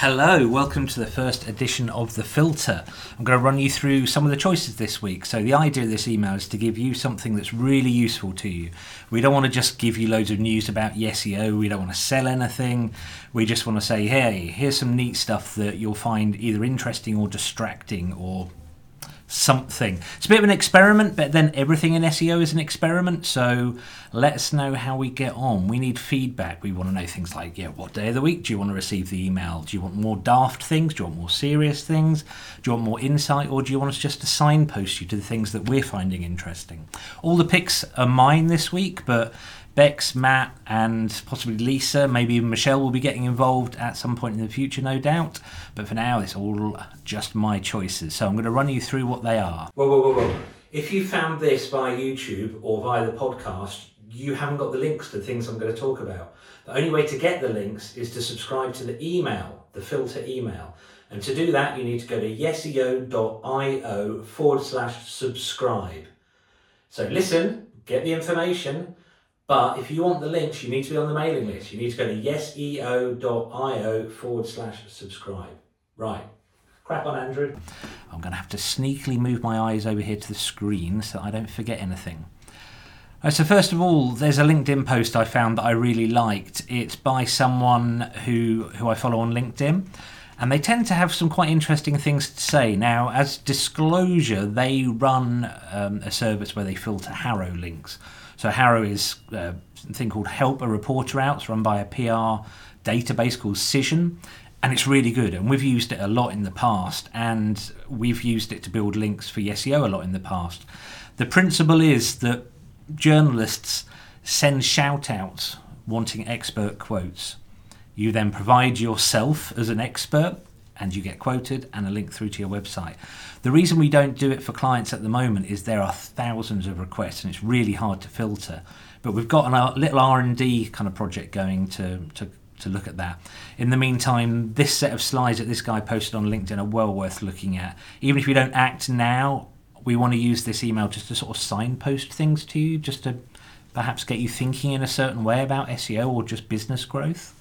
Hello, welcome to the first edition of The Filter. I'm going to run you through some of the choices this week. So, the idea of this email is to give you something that's really useful to you. We don't want to just give you loads of news about SEO, we don't want to sell anything. We just want to say, hey, here's some neat stuff that you'll find either interesting or distracting or something. It's a bit of an experiment, but then everything in SEO is an experiment. So let us know how we get on. We need feedback. We want to know things like, yeah, what day of the week do you want to receive the email? Do you want more daft things? Do you want more serious things? Do you want more insight? Or do you want us just to signpost you to the things that we're finding interesting? All the picks are mine this week, but Bex, Matt, and possibly Lisa, maybe even Michelle will be getting involved at some point in the future, no doubt. But for now, it's all just my choices. So I'm going to run you through what they are. Whoa, whoa, whoa, whoa. If you found this via YouTube or via the podcast, you haven't got the links to the things I'm going to talk about. The only way to get the links is to subscribe to the email, the filter email. And to do that, you need to go to yeseo.io forward slash subscribe. So listen, get the information, but if you want the links, you need to be on the mailing list. You need to go to yeseo.io forward slash subscribe. Right. Crack on, Andrew. I'm going to have to sneakily move my eyes over here to the screen so I don't forget anything. So first of all, there's a LinkedIn post I found that I really liked. It's by someone who who I follow on LinkedIn, and they tend to have some quite interesting things to say. Now, as disclosure, they run um, a service where they filter HARO links. So HARO is uh, a thing called Help a Reporter Out. It's run by a PR database called Cision, and it's really good. And we've used it a lot in the past, and we've used it to build links for SEO a lot in the past. The principle is that journalists send shout outs wanting expert quotes. You then provide yourself as an expert and you get quoted and a link through to your website. The reason we don't do it for clients at the moment is there are thousands of requests and it's really hard to filter. But we've got a uh, little R&D kind of project going to, to to look at that. In the meantime, this set of slides that this guy posted on LinkedIn are well worth looking at. Even if you don't act now, we want to use this email just to sort of signpost things to you, just to perhaps get you thinking in a certain way about SEO or just business growth.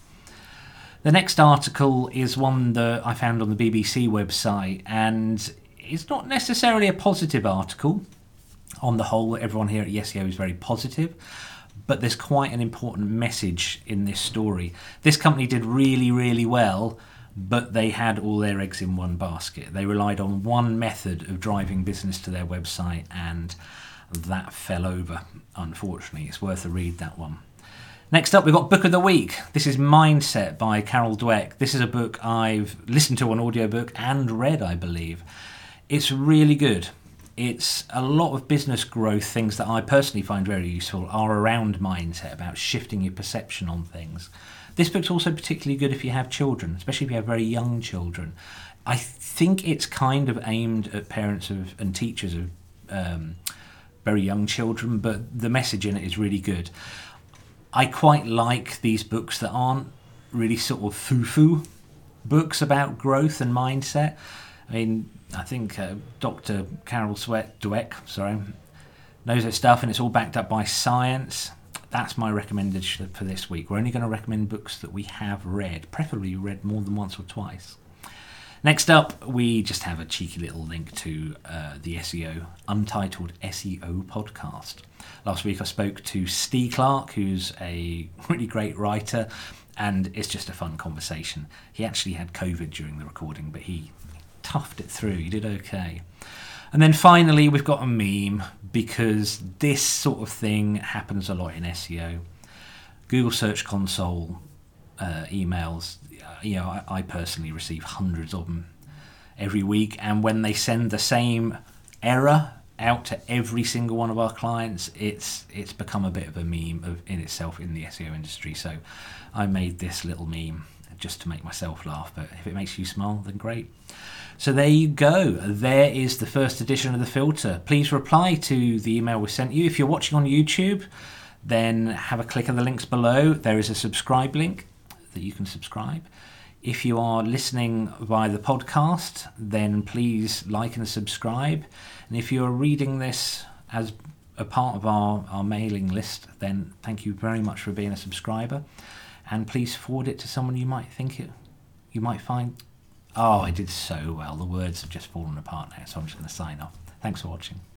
The next article is one that I found on the BBC website, and it's not necessarily a positive article. On the whole, everyone here at Yeseo is very positive, but there's quite an important message in this story. This company did really, really well, but they had all their eggs in one basket. They relied on one method of driving business to their website, and that fell over, unfortunately. It's worth a read, that one. Next up, we've got Book of the Week. This is Mindset by Carol Dweck. This is a book I've listened to on audiobook and read, I believe. It's really good. It's a lot of business growth things that I personally find very useful are around mindset, about shifting your perception on things. This book's also particularly good if you have children, especially if you have very young children. I think it's kind of aimed at parents of and teachers of um, very young children, but the message in it is really good. I quite like these books that aren't really sort of foo-foo books about growth and mindset. I mean, I think uh, Dr. Carol Sweat Dweck, sorry, knows her stuff, and it's all backed up by science. That's my recommendation for this week. We're only going to recommend books that we have read, preferably read more than once or twice. Next up, we just have a cheeky little link to uh, the SEO Untitled SEO podcast. Last week I spoke to Steve Clark, who's a really great writer, and it's just a fun conversation. He actually had COVID during the recording, but he toughed it through. He did okay. And then finally, we've got a meme because this sort of thing happens a lot in SEO. Google Search Console uh, emails, you know, I, I personally receive hundreds of them every week, and when they send the same error out to every single one of our clients, it's it's become a bit of a meme of, in itself in the SEO industry. So I made this little meme just to make myself laugh. But if it makes you smile, then great. So there you go. There is the first edition of the filter. Please reply to the email we sent you. If you're watching on YouTube, then have a click of the links below. There is a subscribe link that you can subscribe. If you are listening via the podcast, then please like and subscribe. And if you're reading this as a part of our, our mailing list, then thank you very much for being a subscriber. And please forward it to someone you might think it you might find, oh, I did so well. The words have just fallen apart now, so I'm just going to sign off. Thanks for watching.